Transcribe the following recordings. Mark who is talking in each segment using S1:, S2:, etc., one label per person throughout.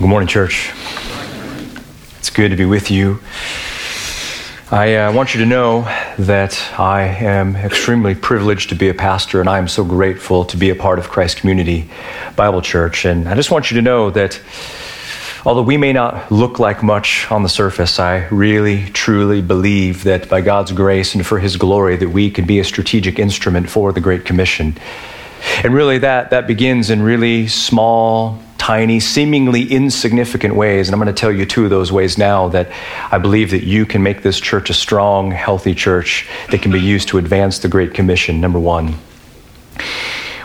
S1: Good morning, church. It's good to be with you. I uh, want you to know that I am extremely privileged to be a pastor, and I am so grateful to be a part of Christ Community Bible Church. And I just want you to know that although we may not look like much on the surface, I really, truly believe that by God's grace and for His glory, that we can be a strategic instrument for the Great Commission. And really, that, that begins in really small, tiny, seemingly insignificant ways. And I'm going to tell you two of those ways now that I believe that you can make this church a strong, healthy church that can be used to advance the Great Commission. Number one.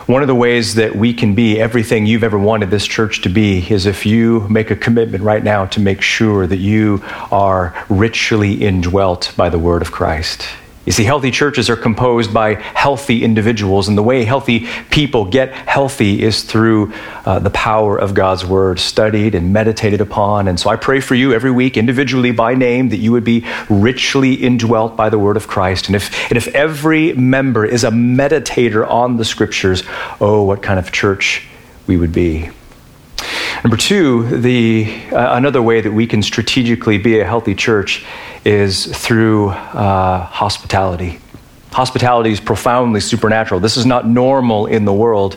S1: One of the ways that we can be everything you've ever wanted this church to be is if you make a commitment right now to make sure that you are richly indwelt by the Word of Christ. You see, healthy churches are composed by healthy individuals, and the way healthy people get healthy is through uh, the power of God's Word, studied and meditated upon. And so I pray for you every week, individually by name, that you would be richly indwelt by the Word of Christ. And if, and if every member is a meditator on the Scriptures, oh, what kind of church we would be. Number two, the, uh, another way that we can strategically be a healthy church is through uh, hospitality. Hospitality is profoundly supernatural. This is not normal in the world.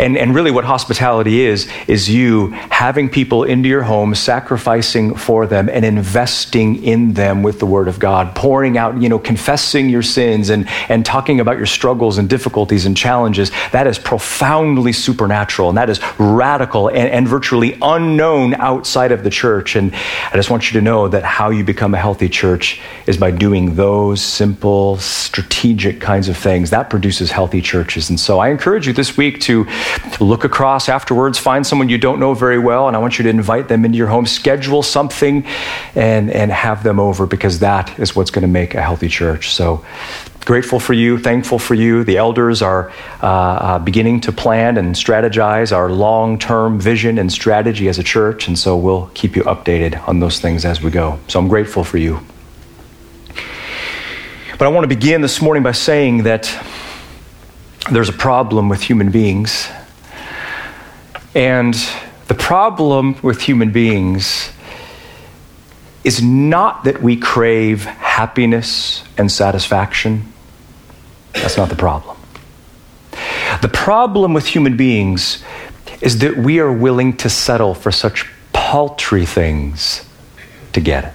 S1: And, and really, what hospitality is, is you having people into your home, sacrificing for them, and investing in them with the Word of God, pouring out, you know, confessing your sins and, and talking about your struggles and difficulties and challenges. That is profoundly supernatural, and that is radical and, and virtually unknown outside of the church. And I just want you to know that how you become a healthy church is by doing those simple, strategic, strategic kinds of things. That produces healthy churches. And so I encourage you this week to look across afterwards, find someone you don't know very well, and I want you to invite them into your home, schedule something, and, and have them over because that is what's going to make a healthy church. So grateful for you, thankful for you. The elders are uh, uh, beginning to plan and strategize our long term vision and strategy as a church, and so we'll keep you updated on those things as we go. So I'm grateful for you. But I want to begin this morning by saying that there's a problem with human beings. And the problem with human beings is not that we crave happiness and satisfaction. That's not the problem. The problem with human beings is that we are willing to settle for such paltry things to get it.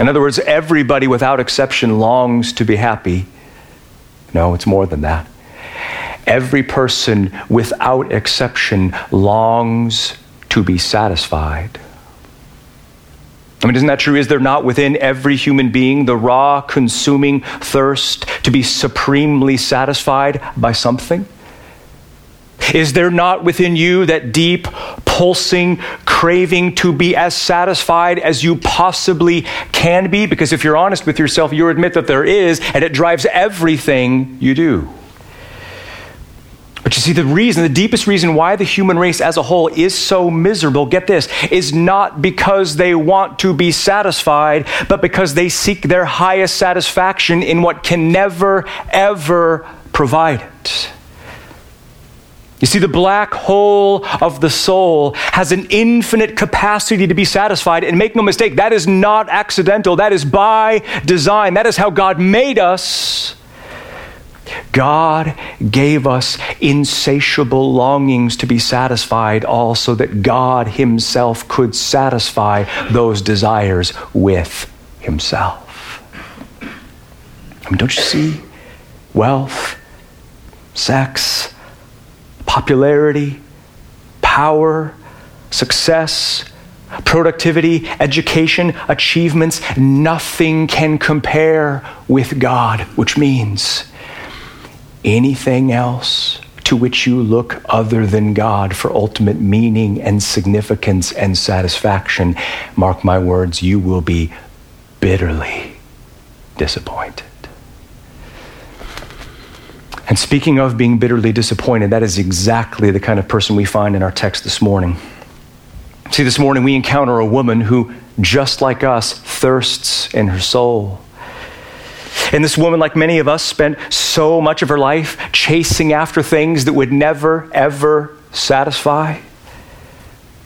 S1: In other words, everybody without exception longs to be happy. No, it's more than that. Every person without exception longs to be satisfied. I mean, isn't that true? Is there not within every human being the raw, consuming thirst to be supremely satisfied by something? Is there not within you that deep, pulsing craving to be as satisfied as you possibly can be? Because if you're honest with yourself, you admit that there is, and it drives everything you do. But you see, the reason, the deepest reason why the human race as a whole is so miserable, get this, is not because they want to be satisfied, but because they seek their highest satisfaction in what can never, ever provide it. You see, the black hole of the soul has an infinite capacity to be satisfied. And make no mistake, that is not accidental. That is by design. That is how God made us. God gave us insatiable longings to be satisfied, all so that God Himself could satisfy those desires with Himself. I mean, don't you see? Wealth, sex, popularity, power, success, productivity, education, achievements, nothing can compare with God, which means anything else to which you look other than God for ultimate meaning and significance and satisfaction, mark my words, you will be bitterly disappointed. And speaking of being bitterly disappointed, that is exactly the kind of person we find in our text this morning. See, this morning we encounter a woman who, just like us, thirsts in her soul. And this woman, like many of us, spent so much of her life chasing after things that would never, ever satisfy.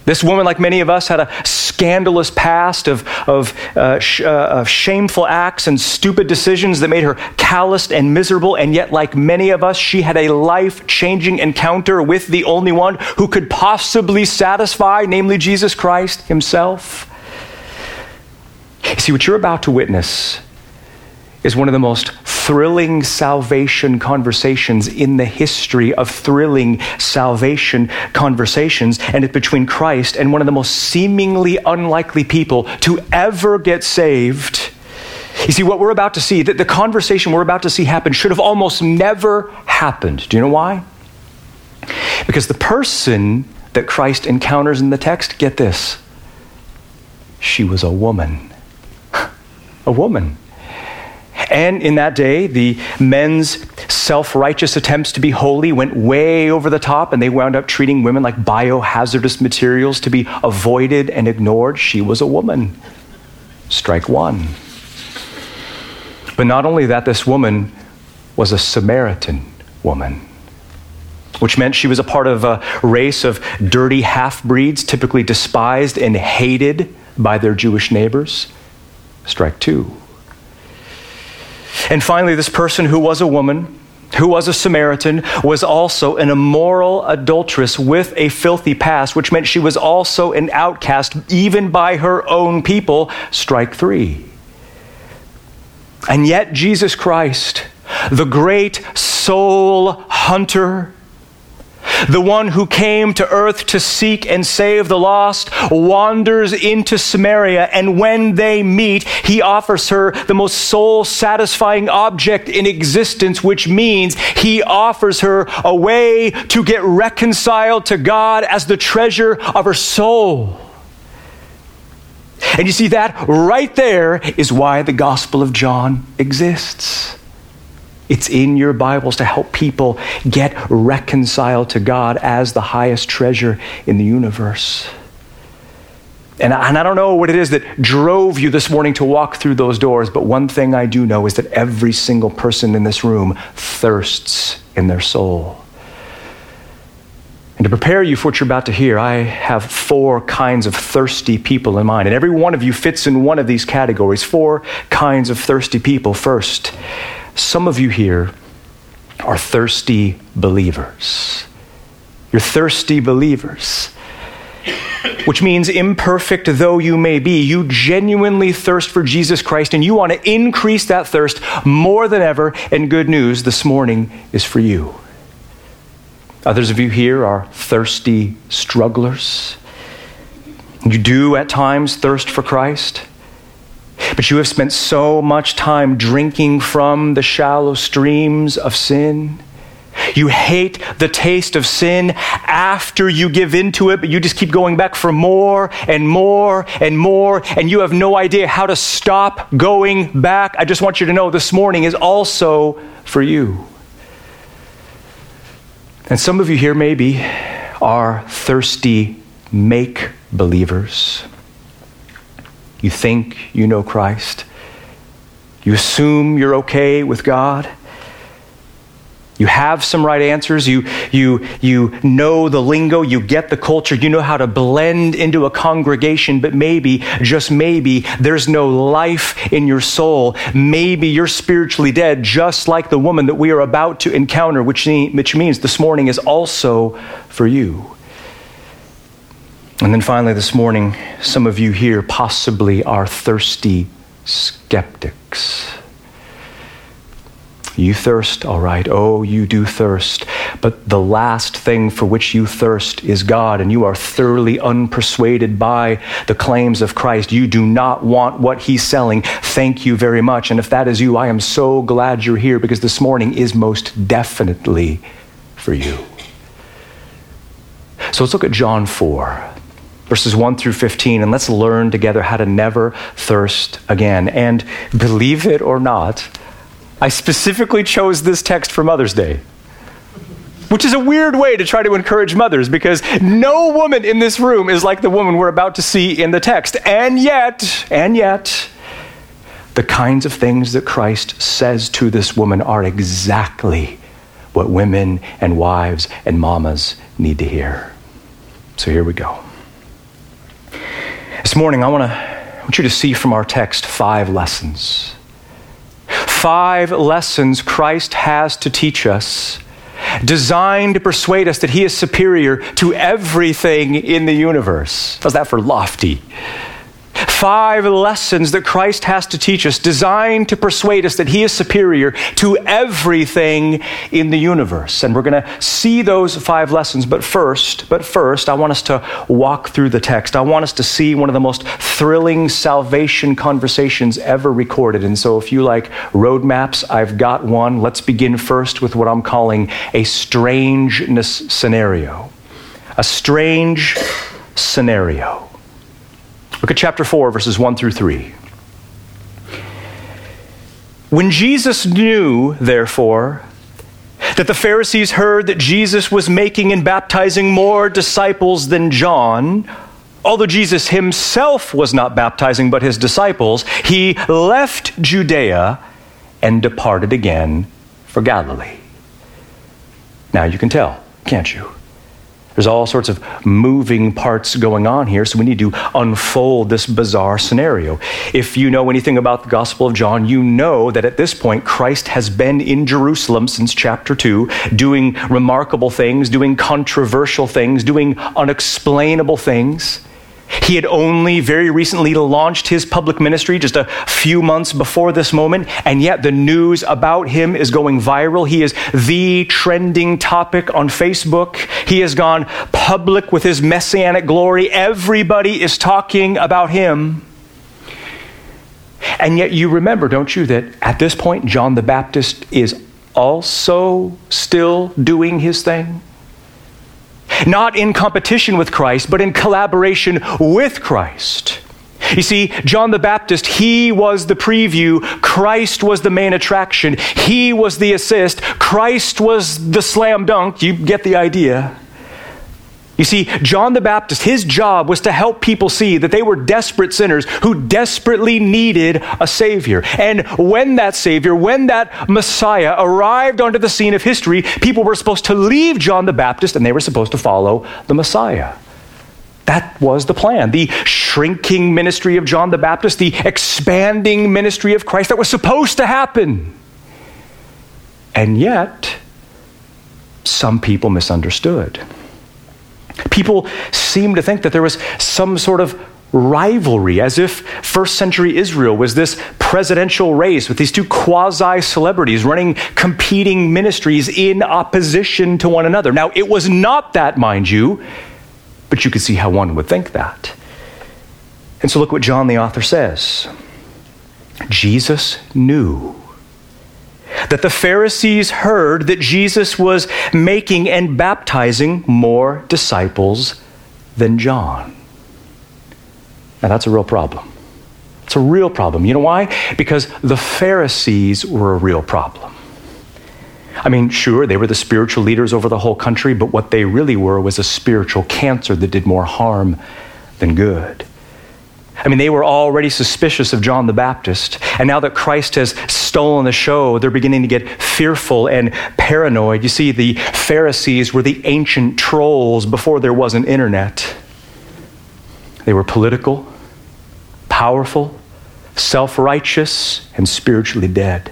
S1: This woman, like many of us, had a scandalous past of, of, uh, sh- uh, of shameful acts and stupid decisions that made her calloused and miserable. And yet, like many of us, she had a life changing encounter with the only one who could possibly satisfy, namely Jesus Christ himself. See, what you're about to witness is one of the most thrilling salvation conversations in the history of thrilling salvation conversations. And it's between Christ and one of the most seemingly unlikely people to ever get saved. You see, what we're about to see, that the conversation we're about to see happen, should have almost never happened. Do you know why? Because the person that Christ encounters in the text, get this, she was a woman. a woman. And in that day, the men's self righteous attempts to be holy went way over the top, and they wound up treating women like biohazardous materials to be avoided and ignored. She was a woman. Strike one. But not only that, this woman was a Samaritan woman which meant she was a part of a race of dirty half breeds, typically despised and hated by their Jewish neighbors. Strike two. And finally, this person who was a woman, who was a Samaritan, was also an immoral adulteress with a filthy past, which meant she was also an outcast, even by her own people. Strike three. And yet, Jesus Christ, the great soul hunter, the one who came to earth to seek and save the lost wanders into Samaria, and when they meet, he offers her the most soul satisfying object in existence, which means he offers her a way to get reconciled to God as the treasure of her soul. And you see, that right there is why the Gospel of John exists. It's in your Bibles to help people get reconciled to God as the highest treasure in the universe. And I, and I, don't know what it is that drove you this morning to walk through those doors, but one thing I do know is that every single person in this room thirsts in their soul. And to prepare you for what you're about to hear, I have four kinds of thirsty people in mind. And every one of you fits in one of these categories four kinds of thirsty people. First, some of you here are thirsty believers. You're thirsty believers. Which means, imperfect though you may be, you genuinely thirst for Jesus Christ and you want to increase that thirst more than ever. And good news this morning is for you. Others of you here are thirsty strugglers. You do at times thirst for Christ. But you have spent so much time drinking from the shallow streams of sin. You hate the taste of sin after you give into it, but you just keep going back for more and more and more, and you have no idea how to stop going back. I just want you to know this morning is also for you. And some of you here, maybe, are thirsty make believers. You think you know Christ. You assume you're okay with God. You have some right answers. You, you, you know the lingo. You get the culture. You know how to blend into a congregation, but maybe, just maybe, there's no life in your soul. Maybe you're spiritually dead, just like the woman that we are about to encounter, which, which means this morning is also for you. And then finally, this morning, some of you here possibly are thirsty skeptics. You thirst, all right. Oh, you do thirst. But the last thing for which you thirst is God, and you are thoroughly unpersuaded by the claims of Christ. You do not want what He's selling. Thank you very much. And if that is you, I am so glad you're here because this morning is most definitely for you. So let's look at John 4 verses 1 through 15, and let's learn together how to never thirst again. And believe it or not, I specifically chose this text for Mother's Day. Which is a weird way to try to encourage mothers because no woman in this room is like the woman we're about to see in the text. And yet, and yet, the kinds of things that Christ says to this woman are exactly what women and wives and mamas need to hear. So here we go. This morning, I, wanna, want you to see from our text five lessons. Five lessons Christ has to teach us, designed to persuade us that He is superior to everything in the universe. How's that for lofty? Five lessons that Christ has to teach us, designed to persuade us that He is superior to everything in the universe. And we're going to see those five lessons. But first, but first, I want us to walk through the text. I want us to see one of the most thrilling salvation conversations ever recorded. And so, if you like roadmaps, I've got one. Let's begin first with what I'm calling a strangeness scenario. A strange scenario. Look at chapter 4, verses 1 through 3. When Jesus knew, therefore, that the Pharisees heard that Jesus was making and baptizing more disciples than John, although Jesus himself was not baptizing but his disciples, he left Judea and departed again for Galilee. Now you can tell, can't you? There's all sorts of moving parts going on here, so we need to unfold this bizarre scenario. If you know anything about the Gospel of John, you know that at this point, Christ has been in Jerusalem since chapter 2, doing remarkable things, doing controversial things, doing unexplainable things. He had only very recently launched his public ministry just a few months before this moment, and yet the news about him is going viral. He is the trending topic on Facebook. He has gone public with his messianic glory. Everybody is talking about him. And yet, you remember, don't you, that at this point, John the Baptist is also still doing his thing? Not in competition with Christ, but in collaboration with Christ. You see, John the Baptist, he was the preview. Christ was the main attraction. He was the assist. Christ was the slam dunk. You get the idea. You see, John the Baptist, his job was to help people see that they were desperate sinners who desperately needed a Savior. And when that Savior, when that Messiah arrived onto the scene of history, people were supposed to leave John the Baptist and they were supposed to follow the Messiah. That was the plan. The shrinking ministry of John the Baptist, the expanding ministry of Christ that was supposed to happen. And yet, some people misunderstood. People seem to think that there was some sort of rivalry, as if first century Israel was this presidential race with these two quasi celebrities running competing ministries in opposition to one another. Now, it was not that, mind you, but you could see how one would think that. And so, look what John the author says Jesus knew that the Pharisees heard that Jesus was making and baptizing more disciples than John. Now, that's a real problem. It's a real problem. You know why? Because the Pharisees were a real problem. I mean, sure, they were the spiritual leaders over the whole country, but what they really were was a spiritual cancer that did more harm than good. I mean, they were already suspicious of John the Baptist. And now that Christ has stolen the show, they're beginning to get fearful and paranoid. You see, the Pharisees were the ancient trolls before there was an internet. They were political, powerful, self righteous, and spiritually dead.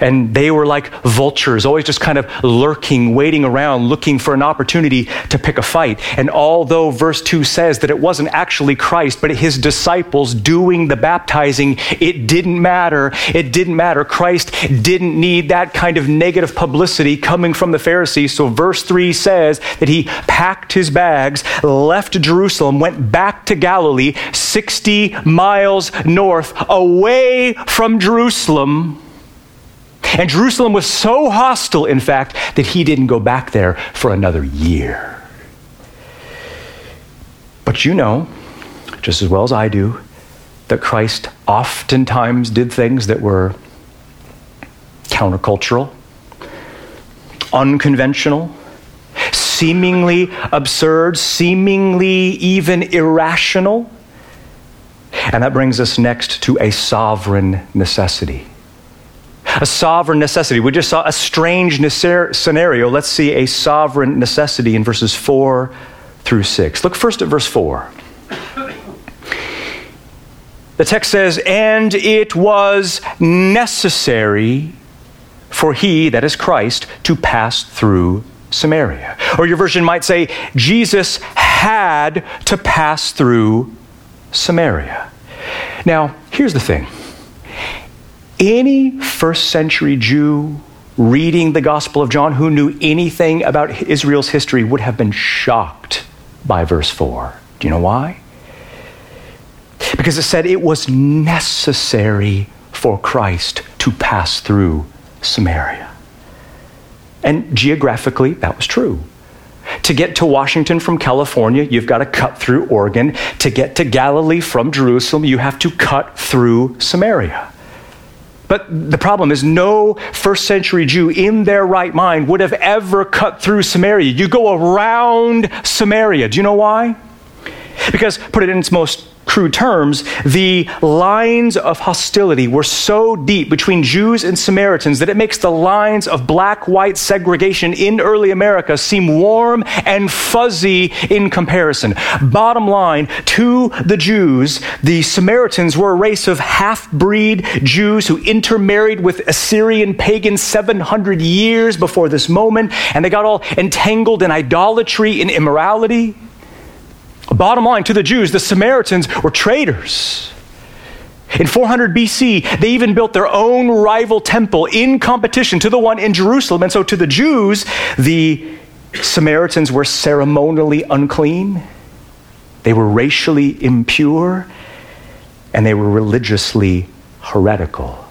S1: And they were like vultures, always just kind of lurking, waiting around, looking for an opportunity to pick a fight. And although verse 2 says that it wasn't actually Christ, but his disciples doing the baptizing, it didn't matter. It didn't matter. Christ didn't need that kind of negative publicity coming from the Pharisees. So verse 3 says that he packed his bags, left Jerusalem, went back to Galilee, 60 miles north, away from Jerusalem and Jerusalem was so hostile, in fact, that he didn't go back there for another year. But you know, just as well as I do, that Christ oftentimes did things that were countercultural, unconventional, seemingly absurd, seemingly even irrational. And that brings us next to a sovereign necessity a sovereign necessity. We just saw a strange scenario. Let's see a sovereign necessity in verses 4 through 6. Look first at verse 4. The text says, and it was necessary for he, that is Christ, to pass through Samaria. Or your version might say, Jesus had to pass through Samaria. Now, here's the thing any first century Jew reading the Gospel of John who knew anything about Israel's history would have been shocked by verse 4. Do you know why? Because it said it was necessary for Christ to pass through Samaria. And geographically, that was true. To get to Washington from California, you've got to cut through Oregon. To get to Galilee from Jerusalem, you have to cut through Samaria. But the problem is, no first century Jew in their right mind would have ever cut through Samaria. You go around Samaria. Do you know why? Because, put it in its most crude terms, the lines of hostility were so deep between Jews and Samaritans that it makes the lines of black white segregation in early America seem warm and fuzzy in comparison. Bottom line, to the Jews, the Samaritans were a race of half breed Jews who intermarried with Assyrian pagans 700 years before this moment, and they got all entangled in idolatry and immorality. Bottom line, to the Jews, the Samaritans were traitors. In 400 BC, they even built their own rival temple in competition to the one in Jerusalem. And so to the Jews, the Samaritans were ceremonially unclean, they were racially impure, and they were religiously heretical.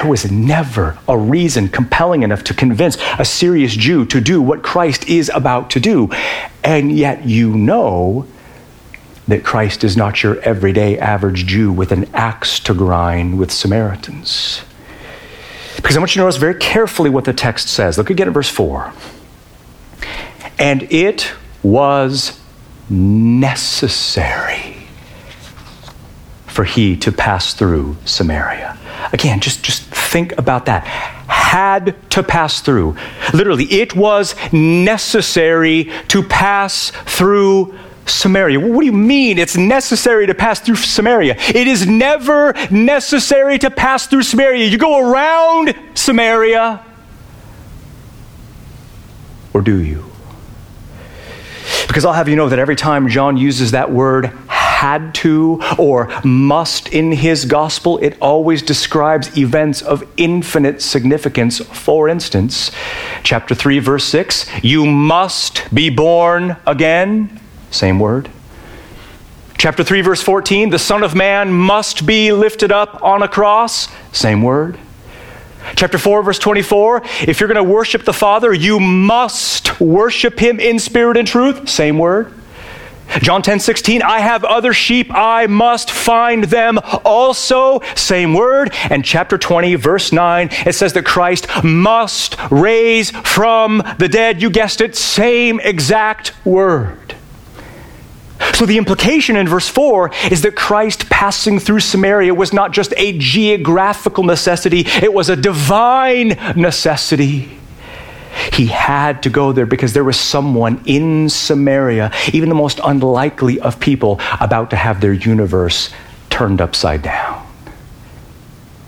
S1: There was never a reason compelling enough to convince a serious Jew to do what Christ is about to do. And yet you know that Christ is not your everyday average Jew with an axe to grind with Samaritans. Because I want you to notice very carefully what the text says. Look again at verse 4. And it was necessary for he to pass through Samaria. Again, just, just think about that. Had to pass through. Literally, it was necessary to pass through Samaria. What do you mean it's necessary to pass through Samaria? It is never necessary to pass through Samaria. You go around Samaria. Or do you? Because I'll have you know that every time John uses that word, had to or must in his gospel, it always describes events of infinite significance. For instance, chapter 3, verse 6 you must be born again. Same word. Chapter 3, verse 14 the Son of Man must be lifted up on a cross. Same word. Chapter 4, verse 24 if you're going to worship the Father, you must worship him in spirit and truth. Same word. John 10 16, I have other sheep, I must find them also. Same word. And chapter 20, verse 9, it says that Christ must raise from the dead. You guessed it, same exact word. So the implication in verse 4 is that Christ passing through Samaria was not just a geographical necessity, it was a divine necessity. He had to go there because there was someone in Samaria, even the most unlikely of people, about to have their universe turned upside down.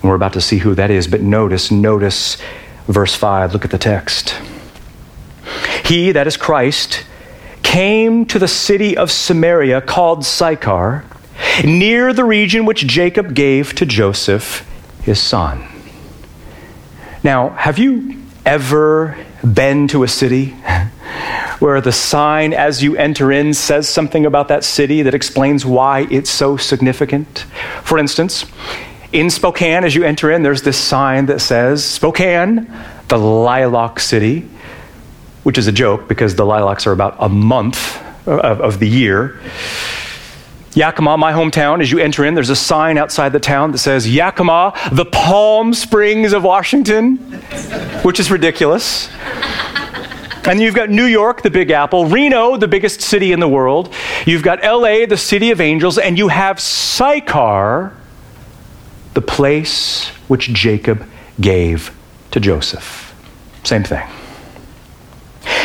S1: And we're about to see who that is, but notice, notice verse 5. Look at the text. He, that is Christ, came to the city of Samaria called Sychar, near the region which Jacob gave to Joseph, his son. Now, have you ever been to a city where the sign as you enter in says something about that city that explains why it's so significant? For instance, in Spokane, as you enter in, there's this sign that says, Spokane, the lilac city, which is a joke because the lilacs are about a month of, of the year. Yakima, my hometown, as you enter in, there's a sign outside the town that says, Yakima, the Palm Springs of Washington, which is ridiculous. And you've got New York, the Big Apple, Reno, the biggest city in the world. You've got LA, the city of angels, and you have Sychar, the place which Jacob gave to Joseph. Same thing.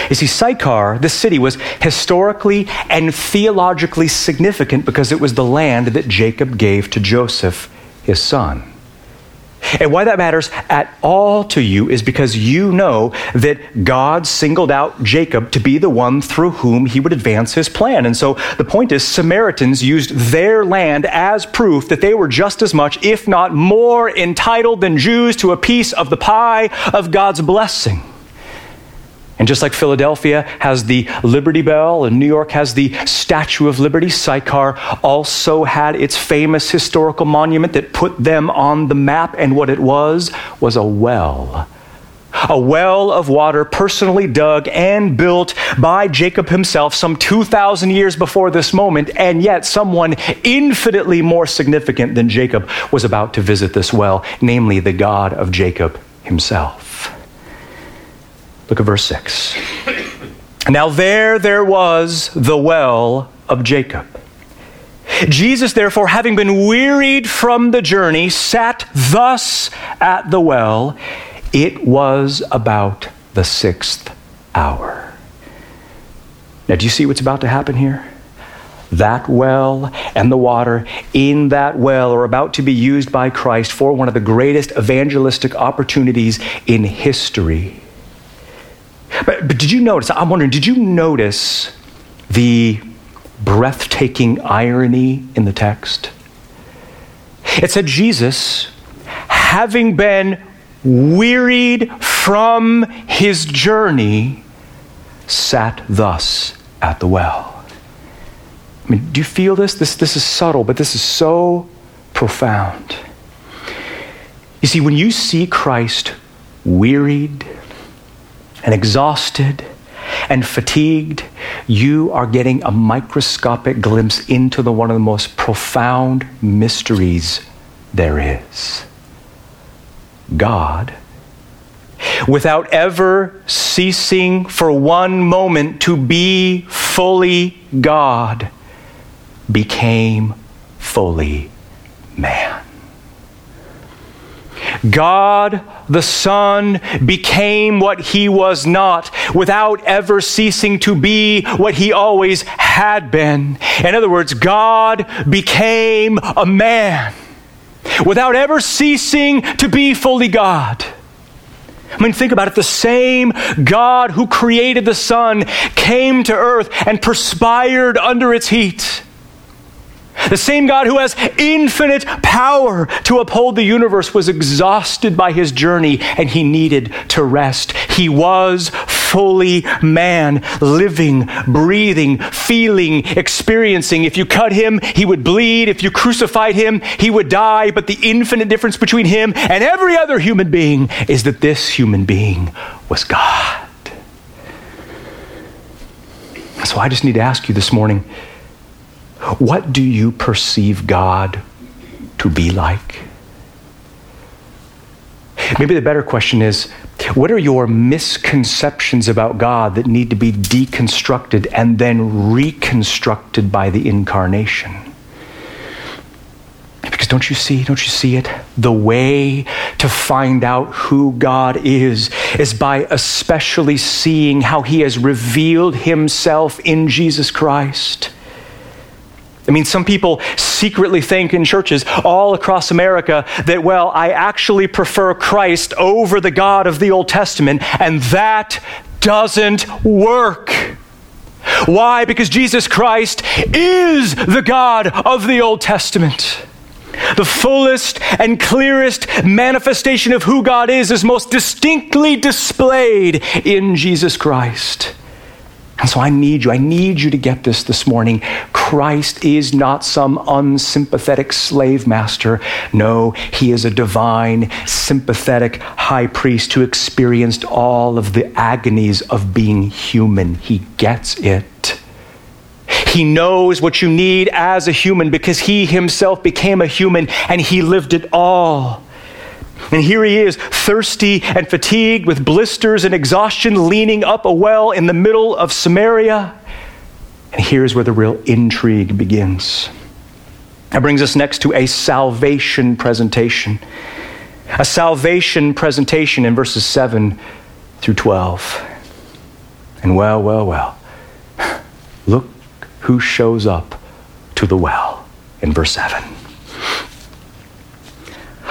S1: You see, Sychar, this city, was historically and theologically significant because it was the land that Jacob gave to Joseph, his son. And why that matters at all to you is because you know that God singled out Jacob to be the one through whom he would advance his plan. And so the point is, Samaritans used their land as proof that they were just as much, if not more, entitled than Jews to a piece of the pie of God's blessing. And just like Philadelphia has the Liberty Bell and New York has the Statue of Liberty, Sychar also had its famous historical monument that put them on the map. And what it was was a well. A well of water personally dug and built by Jacob himself some 2,000 years before this moment, and yet someone infinitely more significant than Jacob was about to visit this well, namely the God of Jacob himself. Look at verse 6. Now there there was the well of Jacob. Jesus, therefore, having been wearied from the journey, sat thus at the well. It was about the sixth hour. Now, do you see what's about to happen here? That well and the water in that well are about to be used by Christ for one of the greatest evangelistic opportunities in history. But, but did you notice? I'm wondering, did you notice the breathtaking irony in the text? It said Jesus, having been wearied from his journey, sat thus at the well. I mean, do you feel this? This, this is subtle, but this is so profound. You see, when you see Christ wearied, and exhausted and fatigued, you are getting a microscopic glimpse into the, one of the most profound mysteries there is. God, without ever ceasing for one moment to be fully God, became fully man. God the Son became what he was not without ever ceasing to be what he always had been. In other words, God became a man without ever ceasing to be fully God. I mean, think about it. The same God who created the sun came to earth and perspired under its heat. The same God who has infinite power to uphold the universe was exhausted by his journey and he needed to rest. He was fully man, living, breathing, feeling, experiencing. If you cut him, he would bleed. If you crucified him, he would die. But the infinite difference between him and every other human being is that this human being was God. So I just need to ask you this morning what do you perceive God to be like? Maybe the better question is what are your misconceptions about God that need to be deconstructed and then reconstructed by the incarnation? Because don't you see, don't you see it? The way to find out who God is is by especially seeing how he has revealed himself in Jesus Christ. I mean, some people secretly think in churches all across America that, well, I actually prefer Christ over the God of the Old Testament, and that doesn't work. Why? Because Jesus Christ is the God of the Old Testament. The fullest and clearest manifestation of who God is is most distinctly displayed in Jesus Christ. And so I need you, I need you to get this this morning. Christ is not some unsympathetic slave master. No, he is a divine, sympathetic high priest who experienced all of the agonies of being human. He gets it. He knows what you need as a human because he himself became a human and he lived it all. And here he is, thirsty and fatigued with blisters and exhaustion, leaning up a well in the middle of Samaria. And here's where the real intrigue begins. That brings us next to a salvation presentation. A salvation presentation in verses 7 through 12. And well, well, well, look who shows up to the well in verse 7.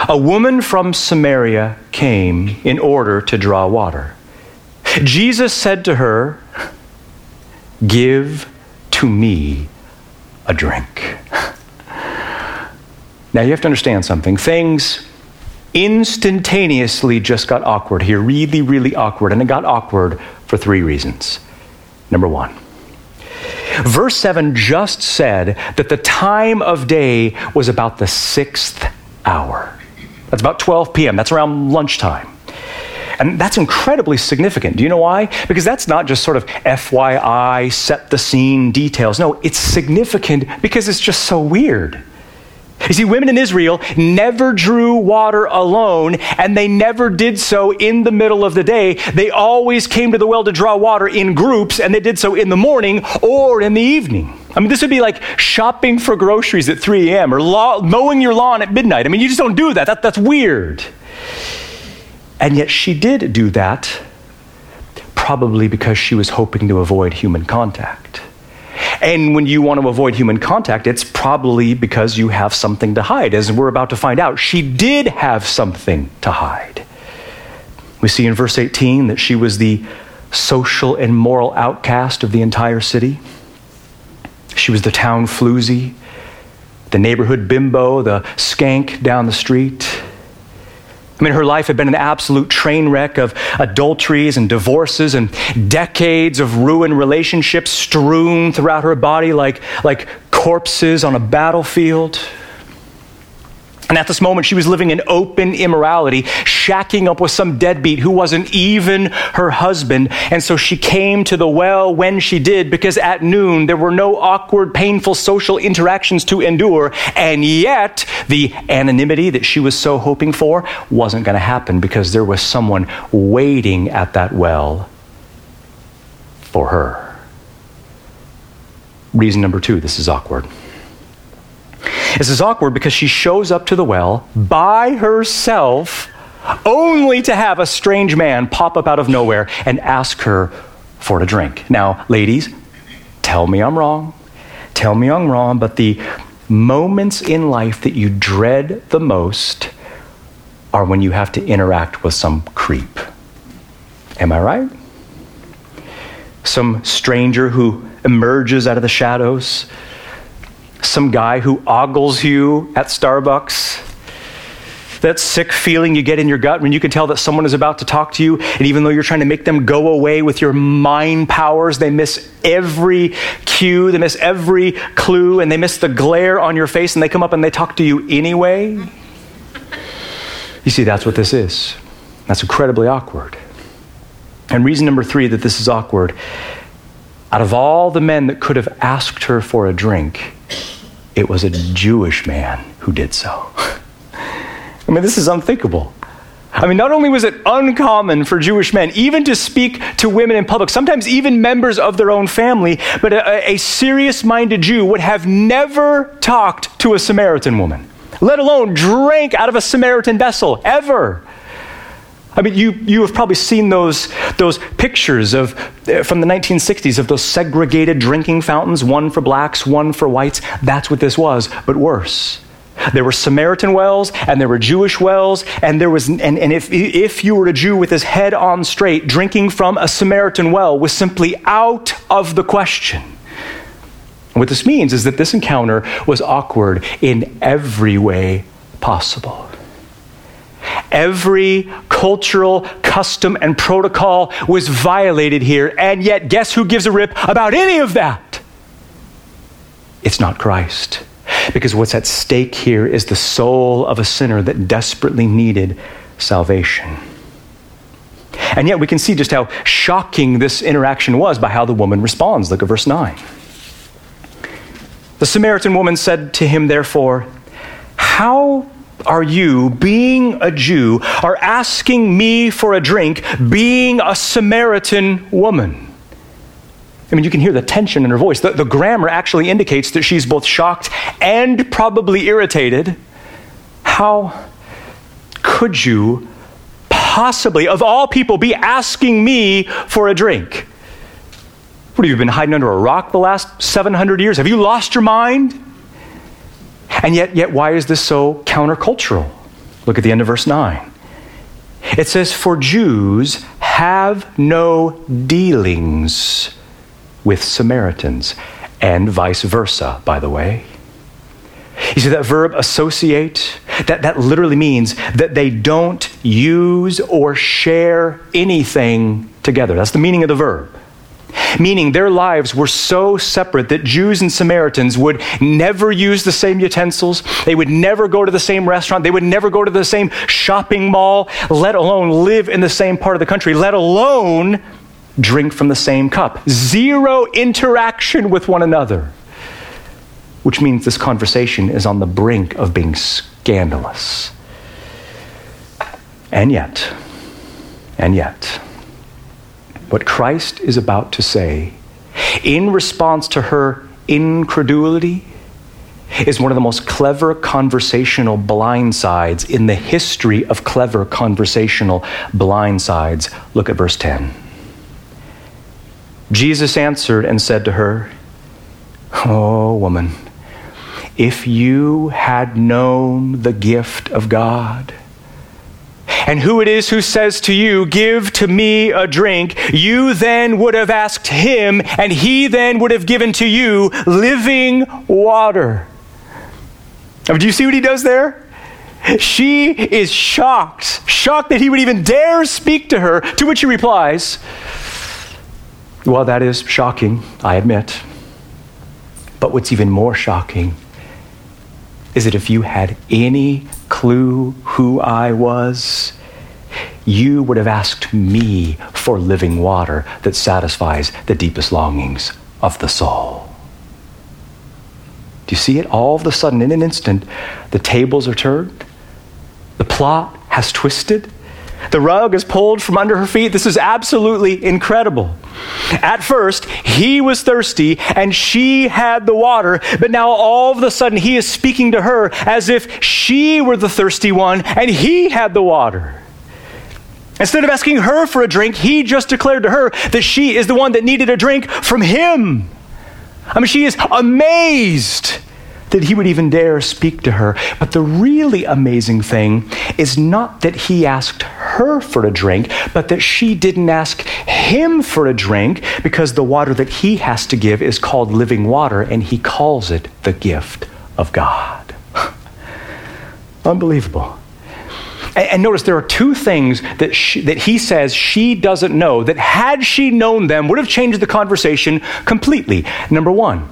S1: A woman from Samaria came in order to draw water. Jesus said to her, Give to me a drink. Now you have to understand something. Things instantaneously just got awkward here, really, really awkward. And it got awkward for three reasons. Number one, verse 7 just said that the time of day was about the sixth hour. That's about 12 p.m., that's around lunchtime. And that's incredibly significant. Do you know why? Because that's not just sort of FYI, set the scene details. No, it's significant because it's just so weird. You see, women in Israel never drew water alone, and they never did so in the middle of the day. They always came to the well to draw water in groups, and they did so in the morning or in the evening. I mean, this would be like shopping for groceries at 3 a.m. or law, mowing your lawn at midnight. I mean, you just don't do that. that that's weird. And yet she did do that, probably because she was hoping to avoid human contact. And when you want to avoid human contact, it's probably because you have something to hide. As we're about to find out, she did have something to hide. We see in verse 18 that she was the social and moral outcast of the entire city. She was the town floozy, the neighborhood bimbo, the skank down the street. I mean, her life had been an absolute train wreck of adulteries and divorces and decades of ruined relationships strewn throughout her body like, like corpses on a battlefield. And at this moment, she was living in open immorality, shacking up with some deadbeat who wasn't even her husband. And so she came to the well when she did, because at noon there were no awkward, painful social interactions to endure. And yet, the anonymity that she was so hoping for wasn't going to happen because there was someone waiting at that well for her. Reason number two this is awkward. This is awkward because she shows up to the well by herself only to have a strange man pop up out of nowhere and ask her for a drink. Now, ladies, tell me I'm wrong. Tell me I'm wrong, but the moments in life that you dread the most are when you have to interact with some creep. Am I right? Some stranger who emerges out of the shadows some guy who ogles you at Starbucks. That sick feeling you get in your gut when you can tell that someone is about to talk to you, and even though you're trying to make them go away with your mind powers, they miss every cue, they miss every clue, and they miss the glare on your face, and they come up and they talk to you anyway. You see, that's what this is. That's incredibly awkward. And reason number three that this is awkward out of all the men that could have asked her for a drink, it was a Jewish man who did so. I mean, this is unthinkable. I mean, not only was it uncommon for Jewish men even to speak to women in public, sometimes even members of their own family, but a, a serious minded Jew would have never talked to a Samaritan woman, let alone drank out of a Samaritan vessel, ever. I mean, you, you have probably seen those, those pictures of, uh, from the 1960s of those segregated drinking fountains, one for blacks, one for whites. That's what this was, but worse. There were Samaritan wells and there were Jewish wells, and there was and, and if if you were a Jew with his head on straight, drinking from a Samaritan well was simply out of the question. What this means is that this encounter was awkward in every way possible. Every cultural custom and protocol was violated here, and yet, guess who gives a rip about any of that? It's not Christ. Because what's at stake here is the soul of a sinner that desperately needed salvation. And yet, we can see just how shocking this interaction was by how the woman responds. Look at verse 9. The Samaritan woman said to him, therefore, How are you, being a Jew, are asking me for a drink, being a Samaritan woman? I mean, you can hear the tension in her voice. The, the grammar actually indicates that she's both shocked and probably irritated. How could you possibly, of all people, be asking me for a drink? What have you been hiding under a rock the last 700 years? Have you lost your mind? And yet, yet why is this so countercultural? Look at the end of verse 9. It says, For Jews have no dealings with Samaritans, and vice versa, by the way. You see that verb associate? That, that literally means that they don't use or share anything together. That's the meaning of the verb. Meaning their lives were so separate that Jews and Samaritans would never use the same utensils. They would never go to the same restaurant. They would never go to the same shopping mall, let alone live in the same part of the country, let alone drink from the same cup. Zero interaction with one another which means this conversation is on the brink of being scandalous. And yet, and yet, what Christ is about to say in response to her incredulity is one of the most clever conversational blindsides in the history of clever conversational blindsides. Look at verse 10. Jesus answered and said to her, Oh, woman if you had known the gift of God, and who it is who says to you, Give to me a drink, you then would have asked him, and he then would have given to you living water. Now, do you see what he does there? She is shocked, shocked that he would even dare speak to her, to which he replies, Well, that is shocking, I admit. But what's even more shocking is that if you had any clue who I was, you would have asked me for living water that satisfies the deepest longings of the soul. Do you see it? All of a sudden, in an instant, the tables are turned, the plot has twisted, the rug is pulled from under her feet. This is absolutely incredible. At first, he was thirsty and she had the water, but now all of a sudden he is speaking to her as if she were the thirsty one and he had the water. Instead of asking her for a drink, he just declared to her that she is the one that needed a drink from him. I mean, she is amazed that he would even dare speak to her. But the really amazing thing is not that he asked her for a drink, but that she didn't ask him for a drink because the water that he has to give is called living water and he calls it the gift of God. Unbelievable. And, and, notice there are two things that, she, that he says she doesn't know that, had she known them, would have changed the conversation completely. Number one,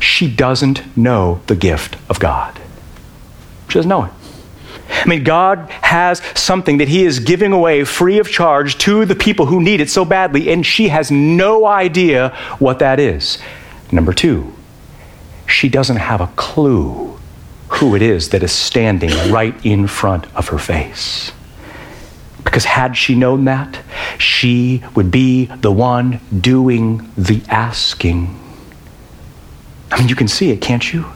S1: she doesn't know the gift of God. She doesn't know it. I mean, God has something that He is giving away free of charge to the people who need it so badly, and she has no idea what that is. Number two, she doesn't have a clue who it is that is standing right in front of her face. Because had she known that, she would be the one doing the asking. I mean, you can see it, can't you?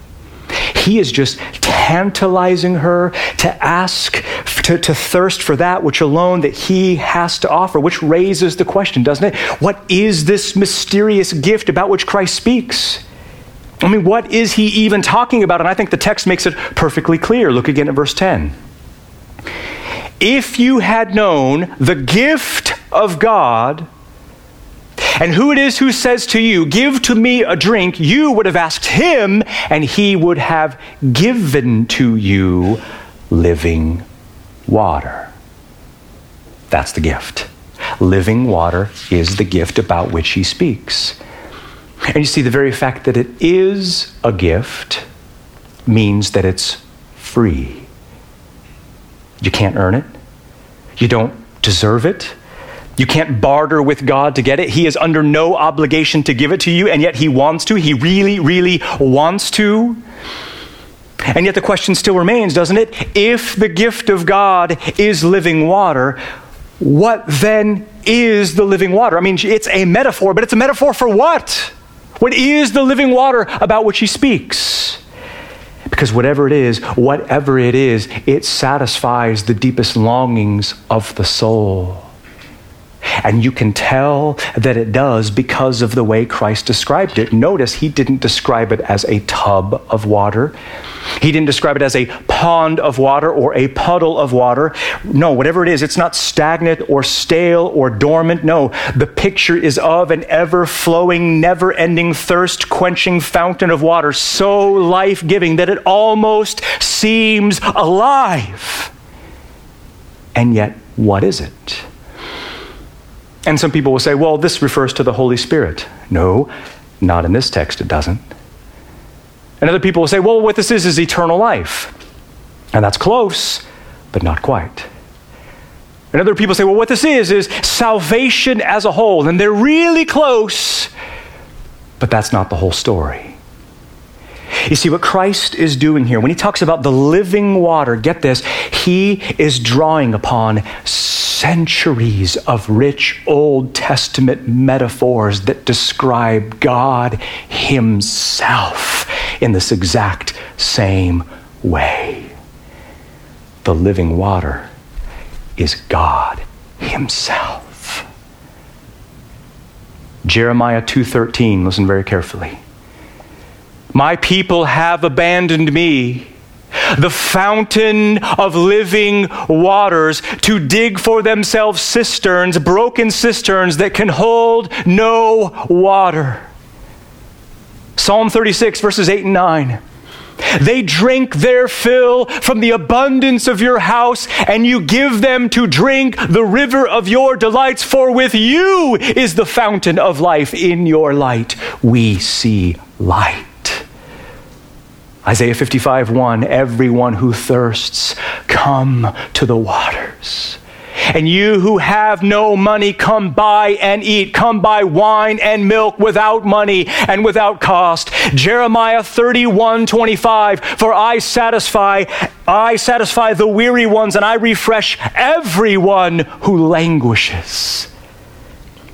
S1: He is just tantalizing her to ask, to, to thirst for that which alone that he has to offer, which raises the question, doesn't it? What is this mysterious gift about which Christ speaks? I mean, what is he even talking about? And I think the text makes it perfectly clear. Look again at verse 10. If you had known the gift of God, and who it is who says to you, Give to me a drink, you would have asked him, and he would have given to you living water. That's the gift. Living water is the gift about which he speaks. And you see, the very fact that it is a gift means that it's free. You can't earn it, you don't deserve it. You can't barter with God to get it. He is under no obligation to give it to you, and yet He wants to. He really, really wants to. And yet the question still remains, doesn't it? If the gift of God is living water, what then is the living water? I mean, it's a metaphor, but it's a metaphor for what? What is the living water about which he speaks? Because whatever it is, whatever it is, it satisfies the deepest longings of the soul. And you can tell that it does because of the way Christ described it. Notice he didn't describe it as a tub of water. He didn't describe it as a pond of water or a puddle of water. No, whatever it is, it's not stagnant or stale or dormant. No, the picture is of an ever flowing, never ending, thirst quenching fountain of water, so life giving that it almost seems alive. And yet, what is it? And some people will say, well, this refers to the Holy Spirit. No, not in this text, it doesn't. And other people will say, well, what this is is eternal life. And that's close, but not quite. And other people say, well, what this is is salvation as a whole. And they're really close, but that's not the whole story. You see, what Christ is doing here, when he talks about the living water, get this, he is drawing upon centuries of rich Old Testament metaphors that describe God himself in this exact same way. The living water is God himself. Jeremiah 2:13 listen very carefully. My people have abandoned me, the fountain of living waters, to dig for themselves cisterns, broken cisterns that can hold no water. Psalm 36, verses 8 and 9. They drink their fill from the abundance of your house, and you give them to drink the river of your delights, for with you is the fountain of life. In your light we see light. Isaiah 55 1 Everyone who thirsts, come to the waters. And you who have no money, come buy and eat. Come buy wine and milk without money and without cost. Jeremiah 31 25. For I satisfy, I satisfy the weary ones, and I refresh everyone who languishes.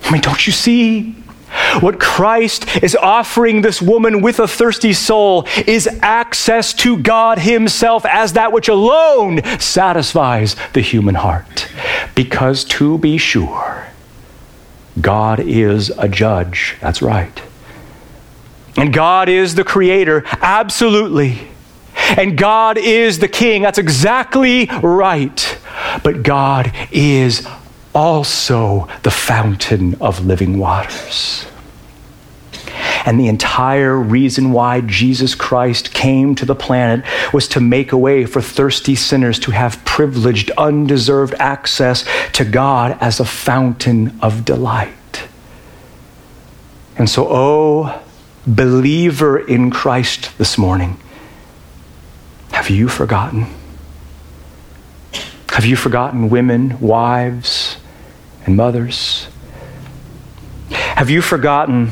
S1: I mean, don't you see? What Christ is offering this woman with a thirsty soul is access to God Himself as that which alone satisfies the human heart. Because to be sure, God is a judge. That's right. And God is the creator. Absolutely. And God is the king. That's exactly right. But God is also the fountain of living waters. And the entire reason why Jesus Christ came to the planet was to make a way for thirsty sinners to have privileged, undeserved access to God as a fountain of delight. And so, oh, believer in Christ this morning, have you forgotten? Have you forgotten women, wives, and mothers? Have you forgotten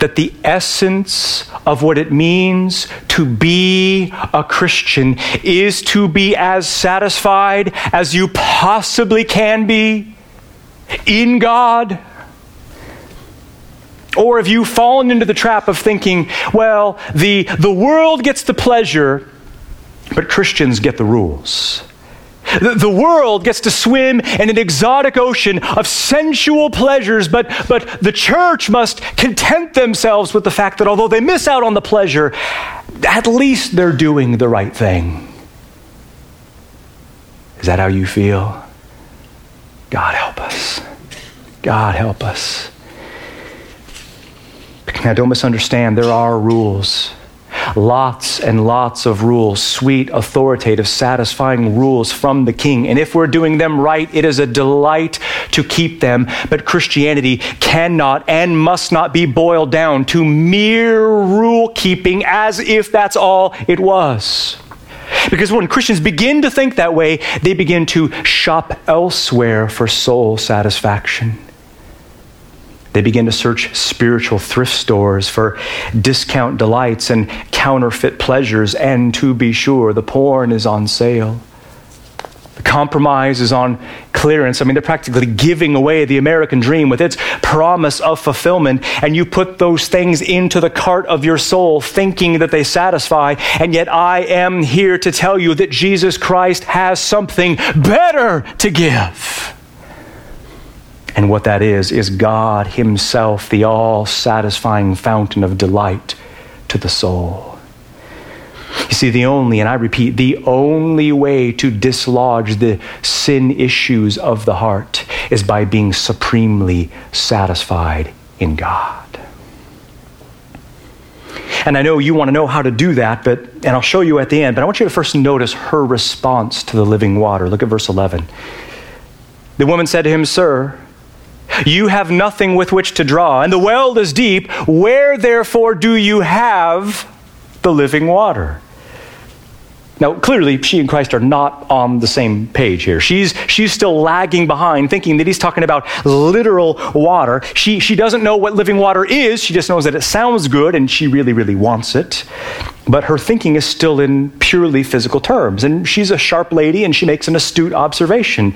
S1: that the essence of what it means to be a Christian is to be as satisfied as you possibly can be in God? Or have you fallen into the trap of thinking, well, the, the world gets the pleasure, but Christians get the rules? The, world gets to swim in an exotic ocean of sensual pleasures, but, but the church must content themselves with the fact that although they miss out on the pleasure, at least they're doing the right thing. Is that how you feel? God help us. God help us. Now, don't misunderstand, there are rules. Lots and lots of rules, sweet, authoritative, satisfying rules from the king. And if we're doing them right, it is a delight to keep them. But Christianity cannot and must not be boiled down to mere rule keeping as if that's all it was. Because when Christians begin to think that way, they begin to shop elsewhere for soul satisfaction. They begin to search spiritual thrift stores for discount delights and counterfeit pleasures, and to be sure, the porn is on sale. The compromise is on clearance. I mean, they're practically giving away the American dream with its promise of fulfillment, and you put those things into the cart of your soul thinking that they satisfy. And yet, I am here to tell you that Jesus Christ has something better to give. And what that is, is God Himself, the all satisfying fountain of delight to the soul. You see, the only, and I repeat, the only way to dislodge the sin issues of the heart is by being supremely satisfied in God. And I know you want to know how to do that, but and I'll show you at the end, but I want you to first notice her response to the living water. Look at verse 11. The woman said to him, "Sir, you have nothing with which to draw, and the well is deep. Where therefore do you have the living water?" Now, clearly, she and Christ are not on the same page here. She's, she's still lagging behind, thinking that he's talking about literal water. She, she doesn't know what living water is. She just knows that it sounds good and she really, really wants it. But her thinking is still in purely physical terms. And she's a sharp lady and she makes an astute observation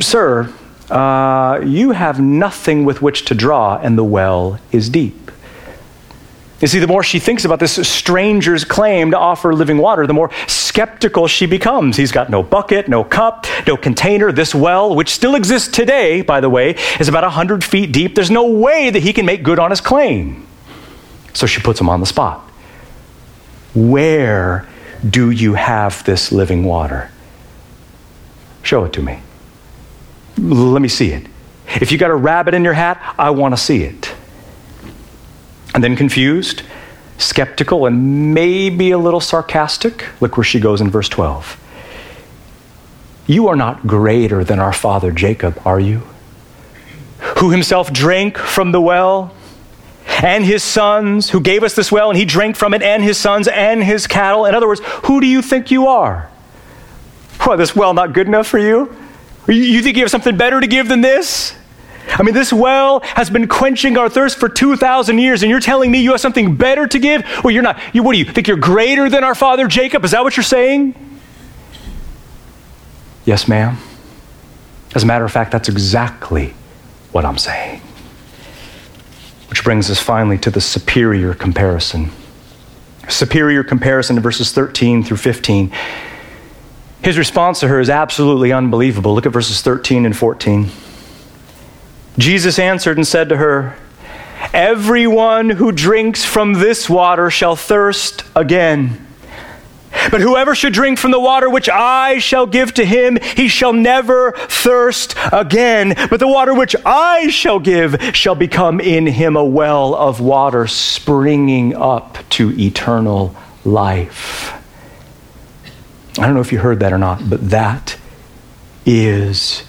S1: Sir, uh, you have nothing with which to draw, and the well is deep. You see, the more she thinks about this stranger's claim to offer living water, the more skeptical she becomes. He's got no bucket, no cup, no container. This well, which still exists today, by the way, is about 100 feet deep. There's no way that he can make good on his claim. So she puts him on the spot. Where do you have this living water? Show it to me. Let me see it. If you got a rabbit in your hat, I want to see it. And then confused, skeptical, and maybe a little sarcastic. Look where she goes in verse 12. You are not greater than our father Jacob, are you? Who himself drank from the well, and his sons, who gave us this well, and he drank from it, and his sons, and his cattle. In other words, who do you think you are? What, this well not good enough for you? You think you have something better to give than this? I mean, this well has been quenching our thirst for 2,000 years, and you're telling me you have something better to give? Well, you're not. You, what do you think you're greater than our father Jacob? Is that what you're saying? Yes, ma'am. As a matter of fact, that's exactly what I'm saying. Which brings us finally to the superior comparison. Superior comparison in verses 13 through 15. His response to her is absolutely unbelievable. Look at verses 13 and 14. Jesus answered and said to her, Everyone who drinks from this water shall thirst again. But whoever should drink from the water which I shall give to him, he shall never thirst again. But the water which I shall give shall become in him a well of water springing up to eternal life. I don't know if you heard that or not, but that is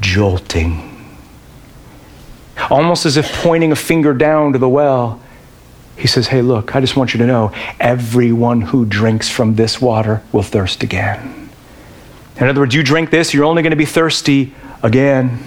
S1: jolting almost as if pointing a finger down to the well. He says, Hey, look, I just want you to know everyone who drinks from this water will thirst again. In other words, you drink this, you're only going to be thirsty again.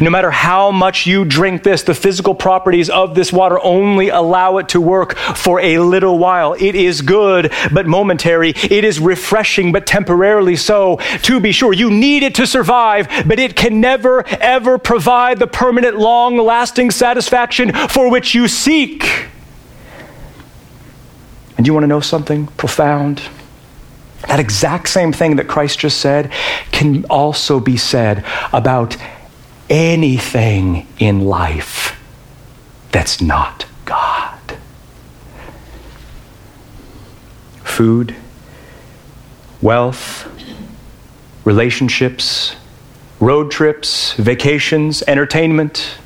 S1: No matter how much you drink this, the physical properties of this water only allow it to work for a little while. It is good, but momentary. It is refreshing, but temporarily so. To be sure, you need it to survive, but it can never, ever provide the permanent, long lasting satisfaction for which you seek. And you want to know something profound? That exact same thing that Christ just said can also be said about anything in life that's not God. Food, wealth, relationships, road trips, vacations, entertainment,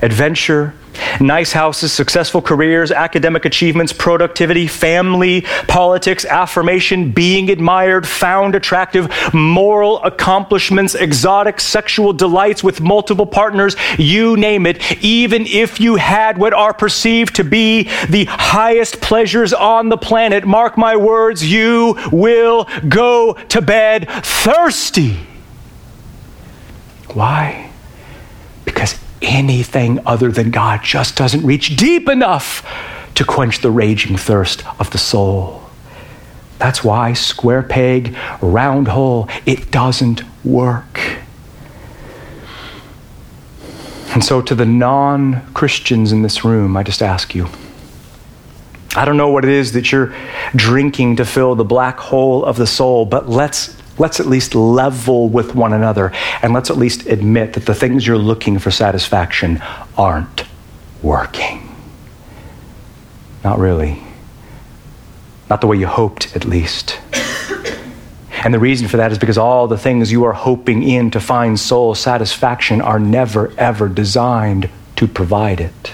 S1: adventure, Nice houses, successful careers, academic achievements, productivity, family, politics, affirmation, being admired, found attractive, moral accomplishments, exotic sexual delights with multiple partners, you name it. Even if you had what are perceived to be the highest pleasures on the planet, mark my words, you will go to bed thirsty. Why? Anything other than God just doesn't reach deep enough to quench the raging thirst of the soul. That's why square peg, round hole, it doesn't work. And so, to the non Christians in this room, I just ask you I don't know what it is that you're drinking to fill the black hole of the soul, but let's Let's at least level with one another and let's at least admit that the things you're looking for satisfaction aren't working. Not really. Not the way you hoped, at least. And the reason for that is because all the things you are hoping in to find soul satisfaction are never, ever designed to provide it.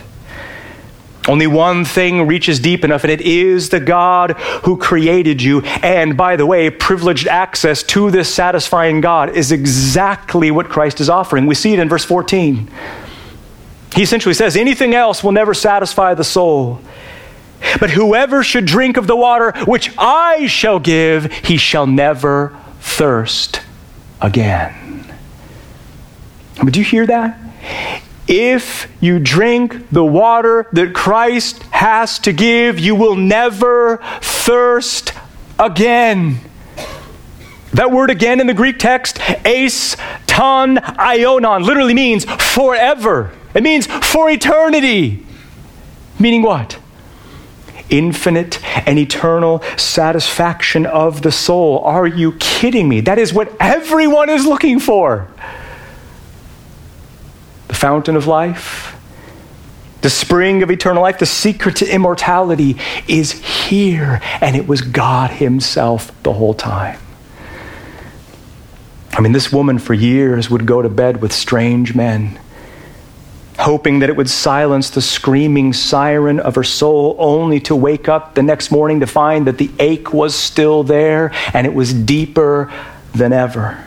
S1: Only one thing reaches deep enough, and it is the God who created you. And by the way, privileged access to this satisfying God is exactly what Christ is offering. We see it in verse 14. He essentially says, anything else will never satisfy the soul. But whoever should drink of the water which I shall give, he shall never thirst again. But do you hear that? If you drink the water that Christ has to give, you will never thirst again. That word again in the Greek text, eis ton aiona, literally means forever. It means for eternity. Meaning what? Infinite and eternal satisfaction of the soul. Are you kidding me? That is what everyone is looking for fountain of life, the spring of eternal life, the secret to immortality is here. And it was God Himself the whole time. I mean, this woman for years would go to bed with strange men, hoping that it would silence the screaming siren of her soul, only to wake up the next morning to find that the ache was still there and it was deeper than ever.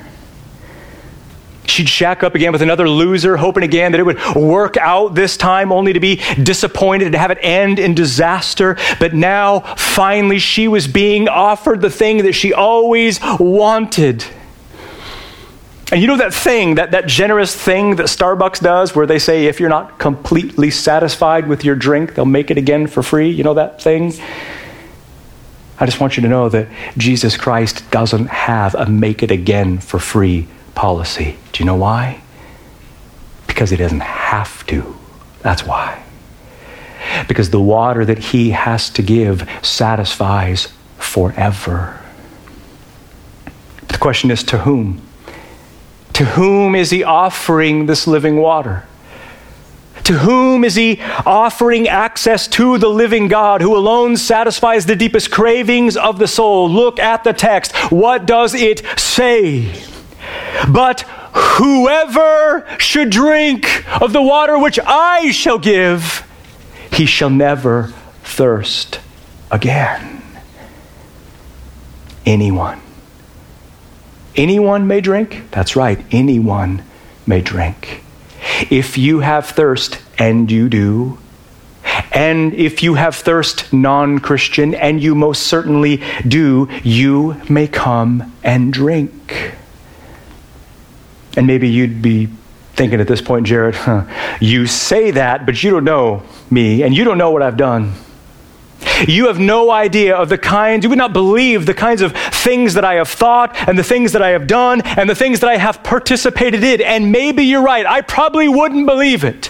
S1: She'd shack up again with another loser, hoping again that it would work out this time, only to be disappointed, to have it end in disaster. But now, finally, she was being offered the thing that she always wanted. And you know that thing, that, that generous thing that Starbucks does, where they say if you're not completely satisfied with your drink, they'll make it again for free? You know that thing? I just want you to know that Jesus Christ doesn't have a make it again for free policy. Do you know why? Because he doesn't have to. That's why. Because the water that he has to give satisfies forever. The question is to whom? To whom is he offering this living water? To whom is he offering access to the living God who alone satisfies the deepest cravings of the soul? Look at the text. What does it say? But whoever should drink of the water which I shall give, he shall never thirst again. Anyone. Anyone may drink? That's right, anyone may drink. If you have thirst, and you do, and if you have thirst, non Christian, and you most certainly do, you may come and drink. And maybe you'd be thinking at this point, Jared, huh, you say that, but you don't know me, and you don't know what I've done. You have no idea of the kinds, you would not believe the kinds of things that I have thought, and the things that I have done, and the things that I have participated in. And maybe you're right, I probably wouldn't believe it.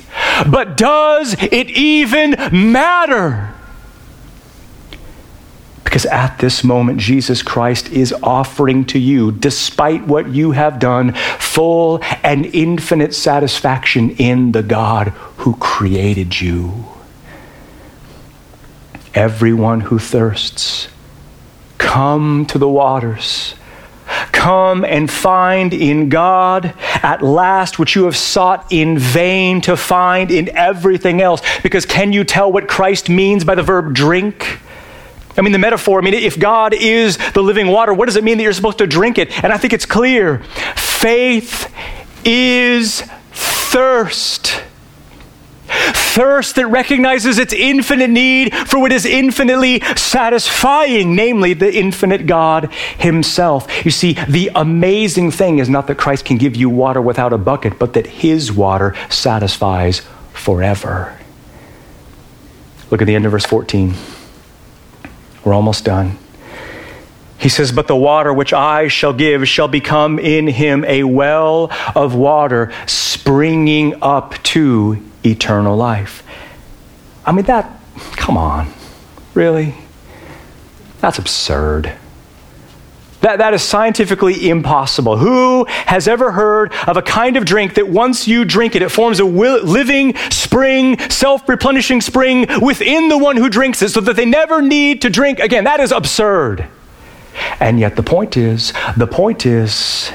S1: But does it even matter? Because at this moment, Jesus Christ is offering to you, despite what you have done, full and infinite satisfaction in the God who created you. Everyone who thirsts, come to the waters. Come and find in God at last what you have sought in vain to find in everything else. Because can you tell what Christ means by the verb drink? I mean, the metaphor, I mean, if God is the living water, what does it mean that you're supposed to drink it? And I think it's clear. Faith is thirst. Thirst that recognizes its infinite need for what is infinitely satisfying, namely the infinite God Himself. You see, the amazing thing is not that Christ can give you water without a bucket, but that His water satisfies forever. Look at the end of verse 14. We're almost done. He says, But the water which I shall give shall become in him a well of water springing up to eternal life. I mean, that, come on, really? That's absurd. That, that is scientifically impossible. Who has ever heard of a kind of drink that once you drink it, it forms a living spring, self replenishing spring within the one who drinks it so that they never need to drink again? That is absurd. And yet, the point is, the point is,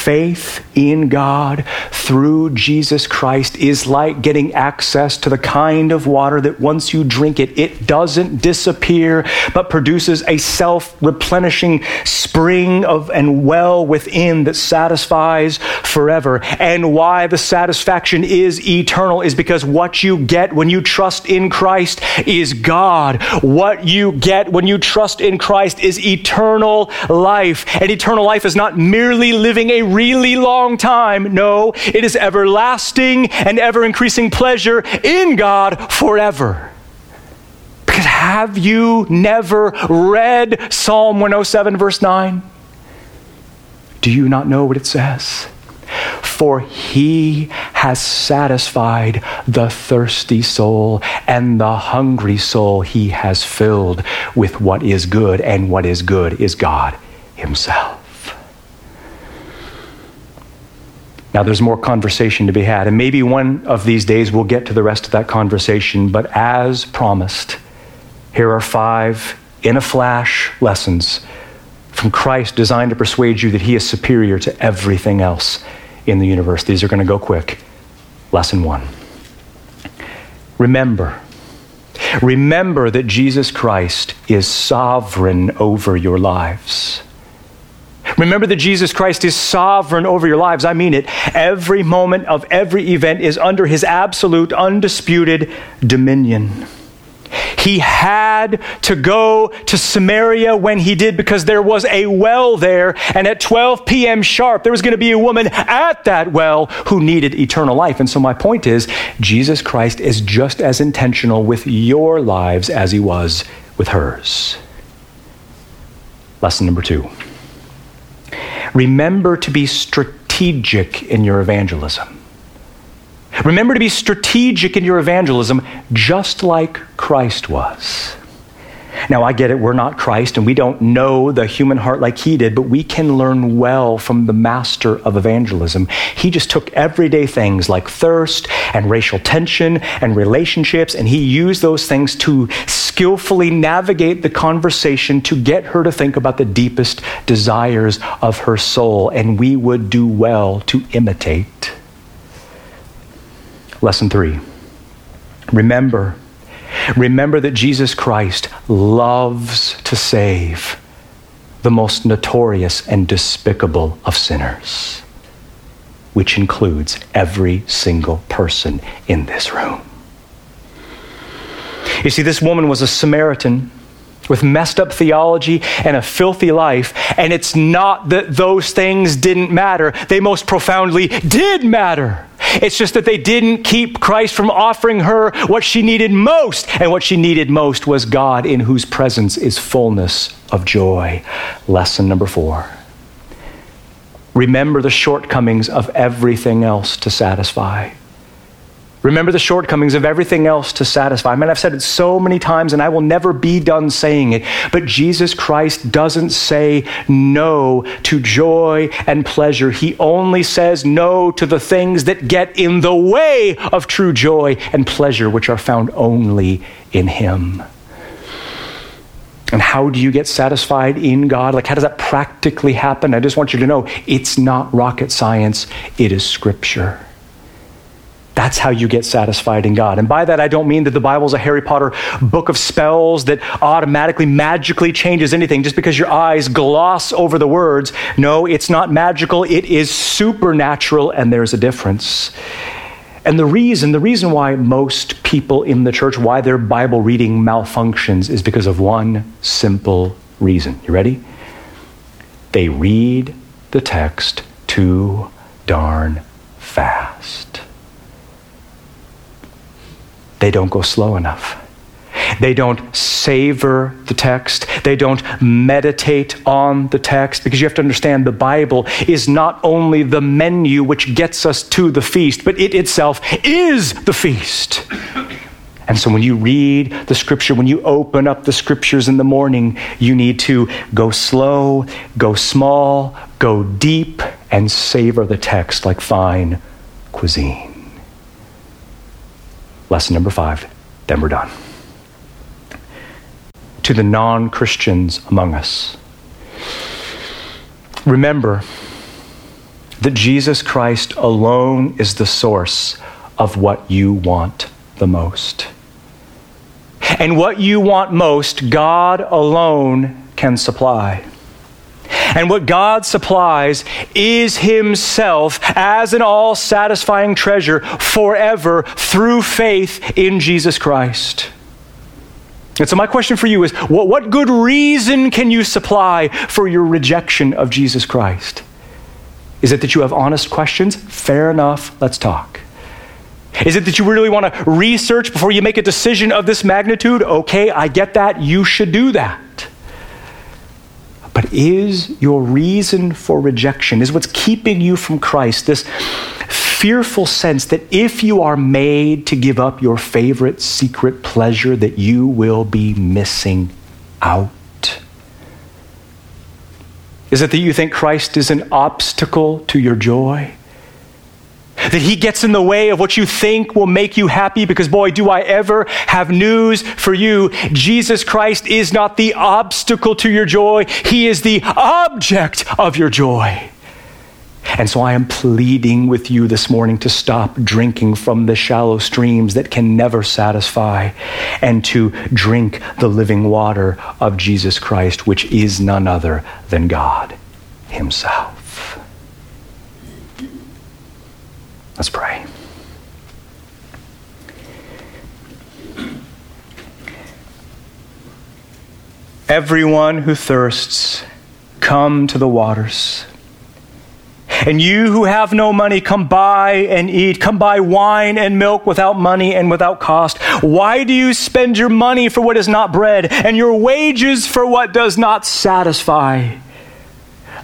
S1: faith in God through Jesus Christ is like getting access to the kind of water that once you drink it, it doesn't disappear, but produces a self replenishing spring of and well within that satisfies forever. And why the satisfaction is eternal is because what you get when you trust in Christ is God. What you get when you trust in Christ is eternal life. And eternal life is not merely living a really long time. No, it is everlasting and ever increasing pleasure in God forever. Because have you never read Psalm 107, verse 9? Do you not know what it says? For he has satisfied the thirsty soul, and the hungry soul he has filled with what is good, and what is good is God himself. Now, there's more conversation to be had, and maybe one of these days we'll get to the rest of that conversation, but as promised, here are five in a flash lessons from Christ designed to persuade you that he is superior to everything else in the universe. These are going to go quick. Lesson one Remember, remember that Jesus Christ is sovereign over your lives. Remember that Jesus Christ is sovereign over your lives. I mean it. Every moment of every event is under his absolute, undisputed dominion. He had to go to Samaria when he did because there was a well there, and at 12 p.m. sharp, there was going to be a woman at that well who needed eternal life. And so, my point is, Jesus Christ is just as intentional with your lives as he was with hers. Lesson number two. Remember to be strategic in your evangelism. Remember to be strategic in your evangelism, just like Christ was. Now, I get it, we're not Christ and we don't know the human heart like he did, but we can learn well from the master of evangelism. He just took everyday things like thirst and racial tension and relationships, and he used those things to skillfully navigate the conversation to get her to think about the deepest desires of her soul, and we would do well to imitate. Lesson three remember Remember that Jesus Christ loves to save the most notorious and despicable of sinners, which includes every single person in this room. You see, this woman was a Samaritan with messed up theology and a filthy life. And it's not that those things didn't matter, they most profoundly did matter. It's just that they didn't keep Christ from offering her what she needed most. And what she needed most was God, in whose presence is fullness of joy. Lesson number four. Remember the shortcomings of everything else to satisfy. Remember the shortcomings of everything else to satisfy. I mean, I've said it so many times and I will never be done saying it, but Jesus Christ doesn't say no to joy and pleasure. He only says no to the things that get in the way of true joy and pleasure, which are found only in Him. And how do you get satisfied in God? Like, how does that practically happen? I just want you to know it's not rocket science, it is Scripture. That's how you get satisfied in God. And by that, I don't mean that the Bible's a Harry Potter book of spells that automatically, magically changes anything just because your eyes gloss over the words. No, it's not magical, it is supernatural, and there's a difference. And the reason, the reason why most people in the church, why their Bible reading malfunctions, is because of one simple reason. You ready? They read the text too darn fast they don't go slow enough. They don't savor the text. They don't meditate on the text because you have to understand the Bible is not only the menu which gets us to the feast, but it itself is the feast. And so when you read the scripture, when you open up the scriptures in the morning, you need to go slow, go small, go deep, and savor the text like fine cuisine. Lesson number five, then we're done. To the non Christians among us, remember that Jesus Christ alone is the source of what you want the most. And what you want most, God alone can supply. And what God supplies is Himself as an all satisfying treasure forever through faith in Jesus Christ. And so, my question for you is what, what good reason can you supply for your rejection of Jesus Christ? Is it that you have honest questions? Fair enough, let's talk. Is it that you really want to research before you make a decision of this magnitude? Okay, I get that. You should do that. But is your reason for rejection, is what's keeping you from Christ, this fearful sense that if you are made to give up your favorite secret pleasure, that you will be missing out? Is it that you think Christ is an obstacle to your joy? That he gets in the way of what you think will make you happy because, boy, do I ever have news for you. Jesus Christ is not the obstacle to your joy, he is the object of your joy. And so I am pleading with you this morning to stop drinking from the shallow streams that can never satisfy and to drink the living water of Jesus Christ, which is none other than God Himself. Let's pray. Everyone who thirsts, come to the waters. And you who have no money, come buy and eat. Come buy wine and milk without money and without cost. Why do you spend your money for what is not bread, and your wages for what does not satisfy?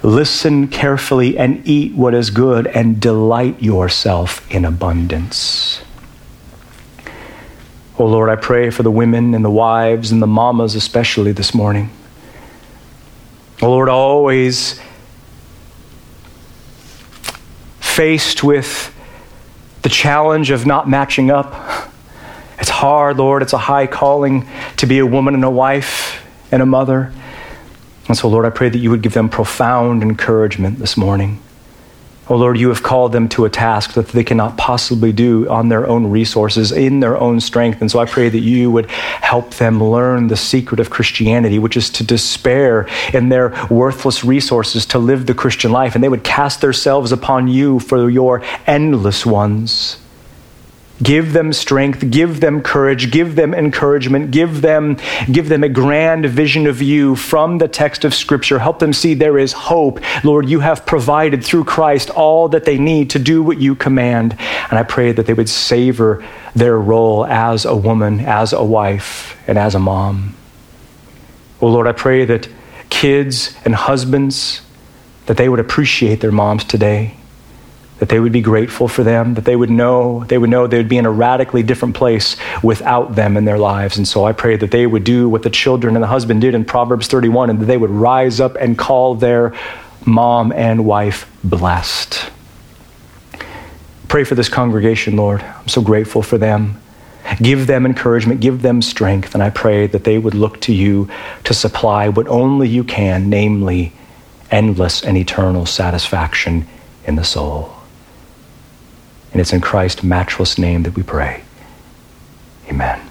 S1: Listen carefully and eat what is good and delight yourself in abundance. Oh Lord, I pray for the women and the wives and the mamas, especially this morning. Oh Lord, always faced with the challenge of not matching up. It's hard, Lord. It's a high calling to be a woman and a wife and a mother. And so, Lord, I pray that you would give them profound encouragement this morning. Oh, Lord, you have called them to a task that they cannot possibly do on their own resources, in their own strength. And so I pray that you would help them learn the secret of Christianity, which is to despair in their worthless resources to live the Christian life. And they would cast themselves upon you for your endless ones. Give them strength, give them courage, give them encouragement, give them, give them a grand vision of you from the text of Scripture. Help them see there is hope. Lord, you have provided through Christ all that they need to do what you command. And I pray that they would savor their role as a woman, as a wife, and as a mom. Oh Lord, I pray that kids and husbands, that they would appreciate their moms today that they would be grateful for them, that they would know they would know they would be in a radically different place without them in their lives. And so I pray that they would do what the children and the husband did in Proverbs 31 and that they would rise up and call their mom and wife blessed. Pray for this congregation, Lord. I'm so grateful for them. Give them encouragement, give them strength, and I pray that they would look to you to supply what only you can, namely endless and eternal satisfaction in the soul. And it's in Christ's matchless name that we pray. Amen.